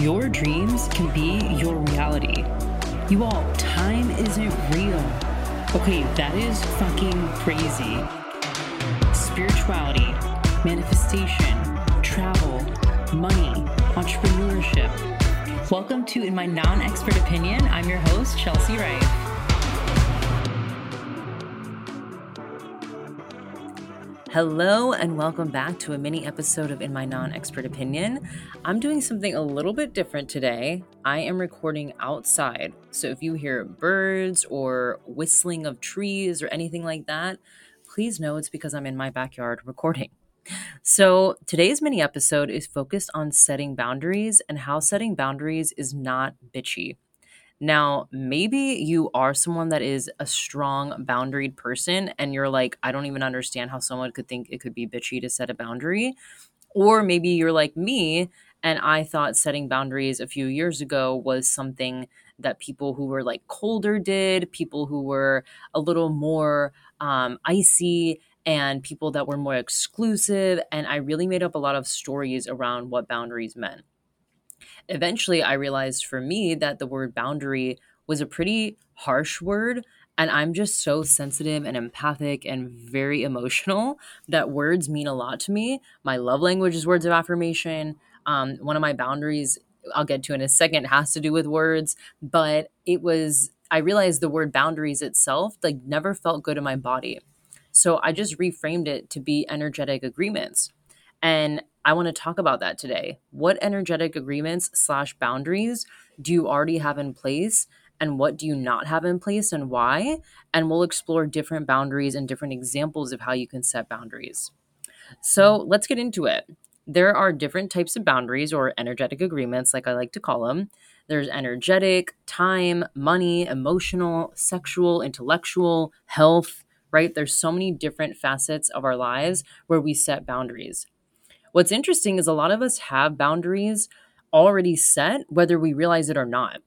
Your dreams can be your reality. You all, time isn't real. Okay, that is fucking crazy. Spirituality, manifestation, travel, money, entrepreneurship. Welcome to In My Non Expert Opinion. I'm your host, Chelsea Rife. Hello, and welcome back to a mini episode of In My Non Expert Opinion. I'm doing something a little bit different today. I am recording outside. So if you hear birds or whistling of trees or anything like that, please know it's because I'm in my backyard recording. So today's mini episode is focused on setting boundaries and how setting boundaries is not bitchy. Now, maybe you are someone that is a strong boundaried person and you're like, I don't even understand how someone could think it could be bitchy to set a boundary. Or maybe you're like me and I thought setting boundaries a few years ago was something that people who were like colder did, people who were a little more um, icy, and people that were more exclusive. And I really made up a lot of stories around what boundaries meant eventually I realized for me that the word boundary was a pretty harsh word. And I'm just so sensitive and empathic and very emotional that words mean a lot to me. My love language is words of affirmation. Um, one of my boundaries, I'll get to in a second, has to do with words. But it was, I realized the word boundaries itself, like, never felt good in my body. So I just reframed it to be energetic agreements. And I want to talk about that today. What energetic agreements slash boundaries do you already have in place? And what do you not have in place and why? And we'll explore different boundaries and different examples of how you can set boundaries. So let's get into it. There are different types of boundaries or energetic agreements, like I like to call them. There's energetic, time, money, emotional, sexual, intellectual, health, right? There's so many different facets of our lives where we set boundaries. What's interesting is a lot of us have boundaries already set, whether we realize it or not.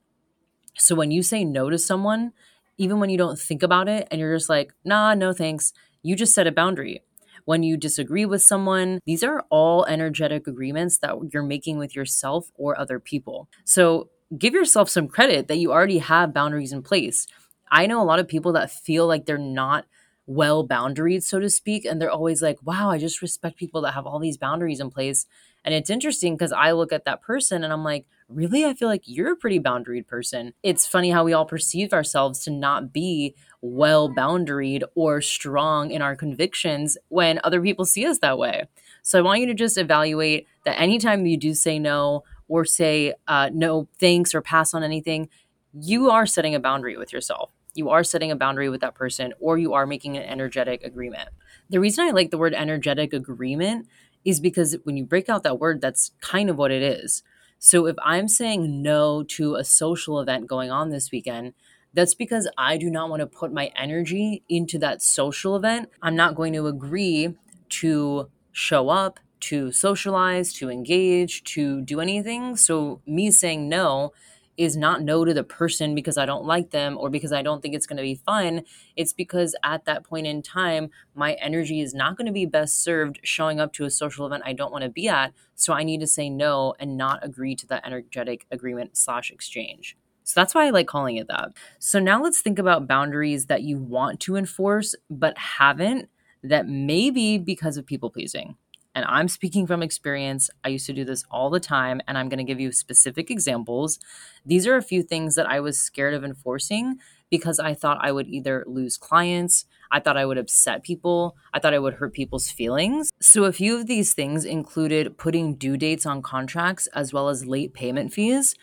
So when you say no to someone, even when you don't think about it and you're just like, nah, no thanks, you just set a boundary. When you disagree with someone, these are all energetic agreements that you're making with yourself or other people. So give yourself some credit that you already have boundaries in place. I know a lot of people that feel like they're not well boundaried, so to speak. And they're always like, wow, I just respect people that have all these boundaries in place. And it's interesting because I look at that person and I'm like, really? I feel like you're a pretty boundaried person. It's funny how we all perceive ourselves to not be well boundaried or strong in our convictions when other people see us that way. So I want you to just evaluate that anytime you do say no or say uh, no thanks or pass on anything, you are setting a boundary with yourself you are setting a boundary with that person or you are making an energetic agreement. The reason I like the word energetic agreement is because when you break out that word, that's kind of what it is. So if I'm saying no to a social event going on this weekend, that's because I do not want to put my energy into that social event. I'm not going to agree to show up, to socialize, to engage, to do anything. So me saying no is not no to the person because I don't like them or because I don't think it's going to be fun. It's because at that point in time, my energy is not going to be best served showing up to a social event I don't want to be at. So I need to say no and not agree to that energetic agreement slash exchange. So that's why I like calling it that. So now let's think about boundaries that you want to enforce but haven't that may be because of people pleasing. And I'm speaking from experience. I used to do this all the time, and I'm going to give you specific examples. These are a few things that I was scared of enforcing because I thought I would either lose clients, I thought I would upset people, I thought I would hurt people's feelings. So, a few of these things included putting due dates on contracts as well as late payment fees.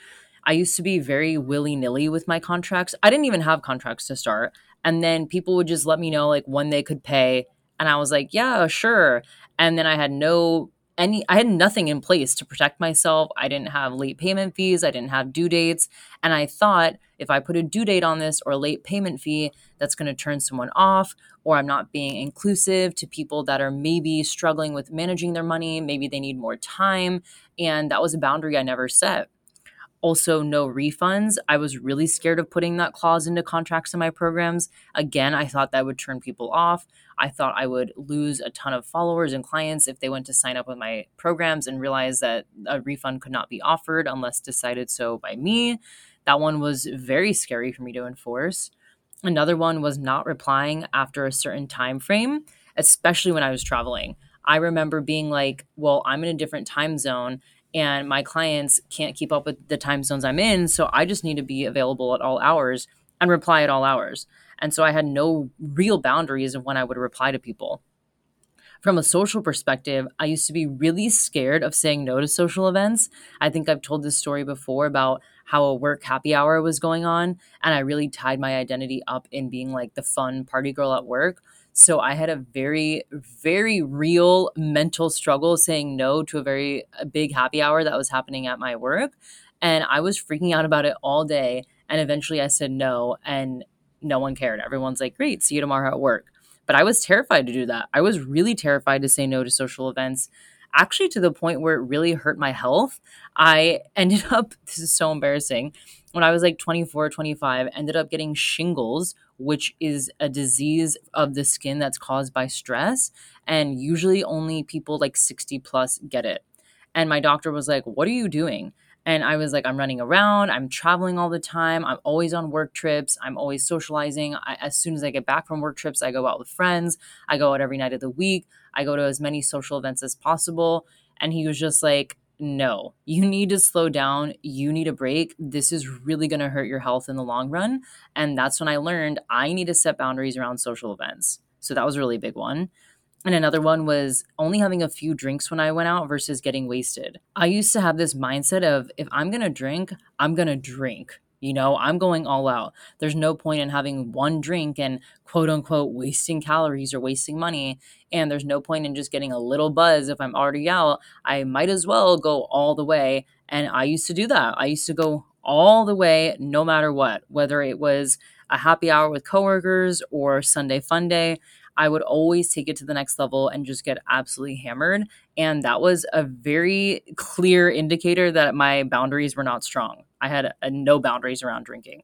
I used to be very willy nilly with my contracts. I didn't even have contracts to start. And then people would just let me know like when they could pay. And I was like, yeah, sure and then I had no any I had nothing in place to protect myself. I didn't have late payment fees, I didn't have due dates, and I thought if I put a due date on this or a late payment fee, that's going to turn someone off or I'm not being inclusive to people that are maybe struggling with managing their money, maybe they need more time, and that was a boundary I never set. Also, no refunds. I was really scared of putting that clause into contracts in my programs. Again, I thought that would turn people off. I thought I would lose a ton of followers and clients if they went to sign up with my programs and realized that a refund could not be offered unless decided so by me. That one was very scary for me to enforce. Another one was not replying after a certain time frame, especially when I was traveling. I remember being like, well, I'm in a different time zone and my clients can't keep up with the time zones I'm in. So I just need to be available at all hours and reply at all hours. And so I had no real boundaries of when I would reply to people. From a social perspective, I used to be really scared of saying no to social events. I think I've told this story before about how a work happy hour was going on, and I really tied my identity up in being like the fun party girl at work. So I had a very, very real mental struggle saying no to a very big happy hour that was happening at my work. And I was freaking out about it all day. And eventually I said no, and no one cared. Everyone's like, great, see you tomorrow at work. But I was terrified to do that. I was really terrified to say no to social events, actually, to the point where it really hurt my health. I ended up, this is so embarrassing. When I was like 24, 25, ended up getting shingles, which is a disease of the skin that's caused by stress. And usually only people like 60 plus get it. And my doctor was like, What are you doing? And I was like, I'm running around, I'm traveling all the time, I'm always on work trips, I'm always socializing. I, as soon as I get back from work trips, I go out with friends, I go out every night of the week, I go to as many social events as possible. And he was just like, no, you need to slow down. You need a break. This is really going to hurt your health in the long run. And that's when I learned I need to set boundaries around social events. So that was a really big one. And another one was only having a few drinks when I went out versus getting wasted. I used to have this mindset of if I'm going to drink, I'm going to drink. You know, I'm going all out. There's no point in having one drink and quote unquote wasting calories or wasting money. And there's no point in just getting a little buzz if I'm already out. I might as well go all the way. And I used to do that. I used to go all the way, no matter what, whether it was a happy hour with coworkers or Sunday fun day. I would always take it to the next level and just get absolutely hammered. And that was a very clear indicator that my boundaries were not strong. I had a, no boundaries around drinking.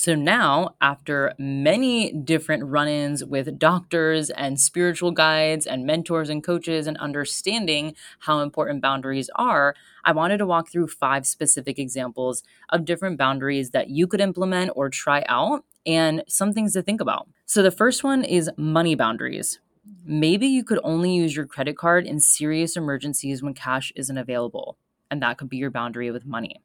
So now, after many different run ins with doctors and spiritual guides and mentors and coaches and understanding how important boundaries are, I wanted to walk through five specific examples of different boundaries that you could implement or try out and some things to think about. So, the first one is money boundaries. Maybe you could only use your credit card in serious emergencies when cash isn't available, and that could be your boundary with money.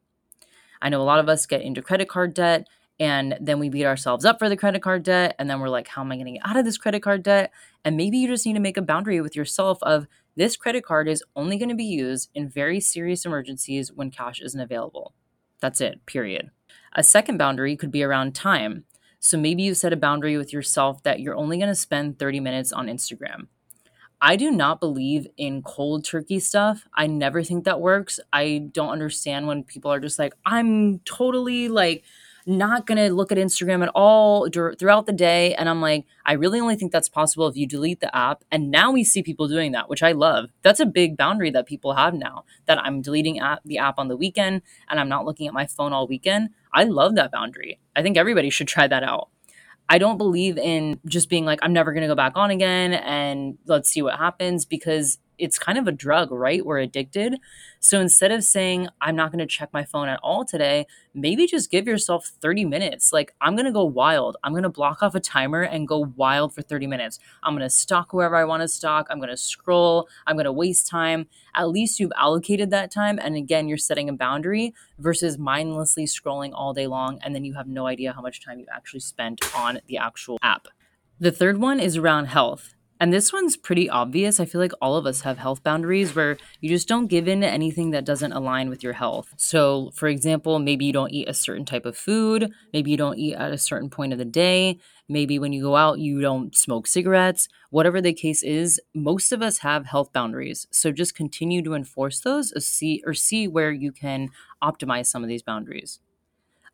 I know a lot of us get into credit card debt and then we beat ourselves up for the credit card debt. And then we're like how am i going to get out of this credit card debt? And maybe you just need to make a boundary with yourself of this credit card is only going to be used in very serious emergencies when cash isn't available. That's it period. A second boundary could be around time. So maybe you set a boundary with yourself that you're only going to spend 30 minutes on instagram. I do not believe in cold turkey stuff. I never think that works. I don't understand when people are just like, I'm totally like not going to look at Instagram at all dur- throughout the day. And I'm like, I really only think that's possible if you delete the app. And now we see people doing that, which I love. That's a big boundary that people have now that I'm deleting app- the app on the weekend and I'm not looking at my phone all weekend. I love that boundary. I think everybody should try that out. I don't believe in just being like, I'm never going to go back on again and let's see what happens because it's kind of a drug, right? We're addicted. So instead of saying, I'm not going to check my phone at all today, maybe just give yourself 30 minutes. Like, I'm going to go wild. I'm going to block off a timer and go wild for 30 minutes. I'm going to stalk wherever I want to stalk. I'm going to scroll. I'm going to waste time. At least you've allocated that time. And again, you're setting a boundary versus mindlessly scrolling all day long. And then you have no idea how much time you actually spent on the actual app. The third one is around health. And this one's pretty obvious. I feel like all of us have health boundaries where you just don't give in to anything that doesn't align with your health. So, for example, maybe you don't eat a certain type of food, maybe you don't eat at a certain point of the day, maybe when you go out, you don't smoke cigarettes. Whatever the case is, most of us have health boundaries. So just continue to enforce those or see, or see where you can optimize some of these boundaries.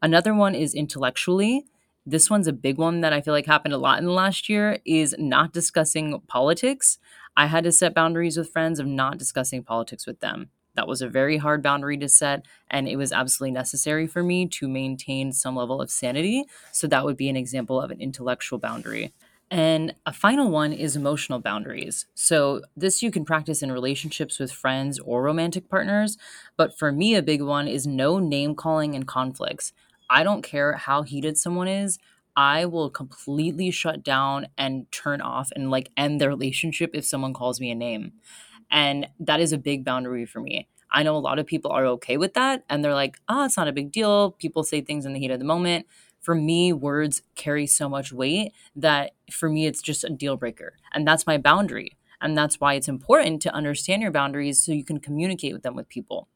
Another one is intellectually this one's a big one that I feel like happened a lot in the last year is not discussing politics. I had to set boundaries with friends of not discussing politics with them. That was a very hard boundary to set, and it was absolutely necessary for me to maintain some level of sanity. So, that would be an example of an intellectual boundary. And a final one is emotional boundaries. So, this you can practice in relationships with friends or romantic partners. But for me, a big one is no name calling and conflicts. I don't care how heated someone is. I will completely shut down and turn off and like end the relationship if someone calls me a name. And that is a big boundary for me. I know a lot of people are okay with that and they're like, oh, it's not a big deal. People say things in the heat of the moment for me, words carry so much weight that for me, it's just a deal breaker. And that's my boundary. And that's why it's important to understand your boundaries so you can communicate with them with people.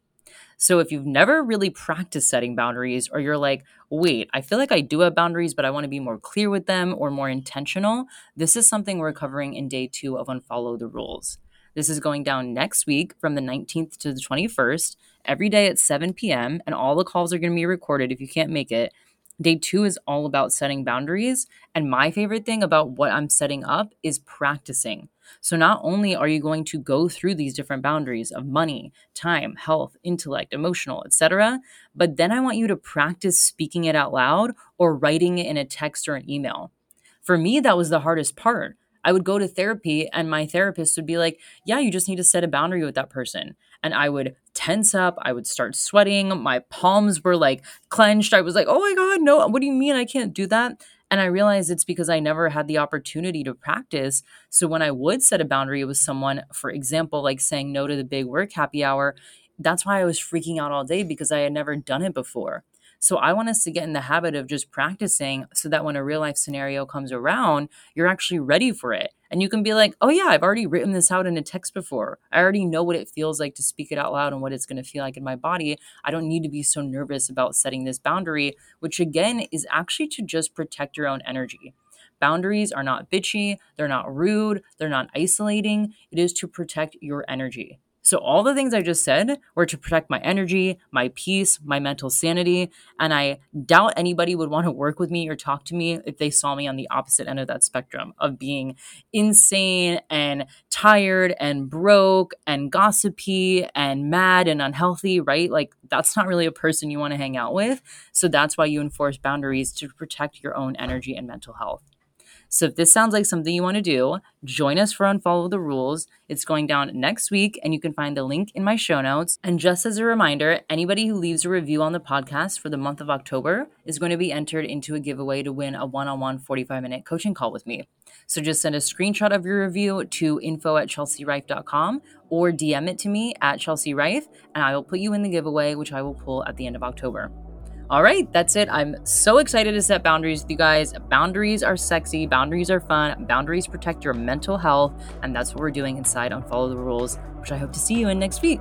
So if you've never really practiced setting boundaries, or you're like, wait, I feel like I do have boundaries, but I want to be more clear with them or more intentional, this is something we're covering in day two of Unfollow the Rules. This is going down next week from the 19th to the 21st, every day at 7 p.m., and all the calls are going to be recorded if you can't make it. Day two is all about setting boundaries. And my favorite thing about what I'm setting up is practicing. So, not only are you going to go through these different boundaries of money, time, health, intellect, emotional, etc., but then I want you to practice speaking it out loud or writing it in a text or an email. For me, that was the hardest part. I would go to therapy and my therapist would be like, Yeah, you just need to set a boundary with that person. And I would tense up. I would start sweating. My palms were like clenched. I was like, Oh my God, no, what do you mean I can't do that? And I realized it's because I never had the opportunity to practice. So when I would set a boundary with someone, for example, like saying no to the big work happy hour, that's why I was freaking out all day because I had never done it before. So I want us to get in the habit of just practicing so that when a real life scenario comes around, you're actually ready for it. And you can be like, oh, yeah, I've already written this out in a text before. I already know what it feels like to speak it out loud and what it's going to feel like in my body. I don't need to be so nervous about setting this boundary, which again is actually to just protect your own energy. Boundaries are not bitchy, they're not rude, they're not isolating. It is to protect your energy. So, all the things I just said were to protect my energy, my peace, my mental sanity. And I doubt anybody would want to work with me or talk to me if they saw me on the opposite end of that spectrum of being insane and tired and broke and gossipy and mad and unhealthy, right? Like, that's not really a person you want to hang out with. So, that's why you enforce boundaries to protect your own energy and mental health. So if this sounds like something you want to do, join us for Unfollow the Rules. It's going down next week, and you can find the link in my show notes. And just as a reminder, anybody who leaves a review on the podcast for the month of October is going to be entered into a giveaway to win a one on one 45 minute coaching call with me. So just send a screenshot of your review to info at chelsearife.com or DM it to me at Chelsea Rife, and I will put you in the giveaway, which I will pull at the end of October. All right, that's it. I'm so excited to set boundaries with you guys. Boundaries are sexy, boundaries are fun, boundaries protect your mental health, and that's what we're doing inside Unfollow the Rules, which I hope to see you in next week.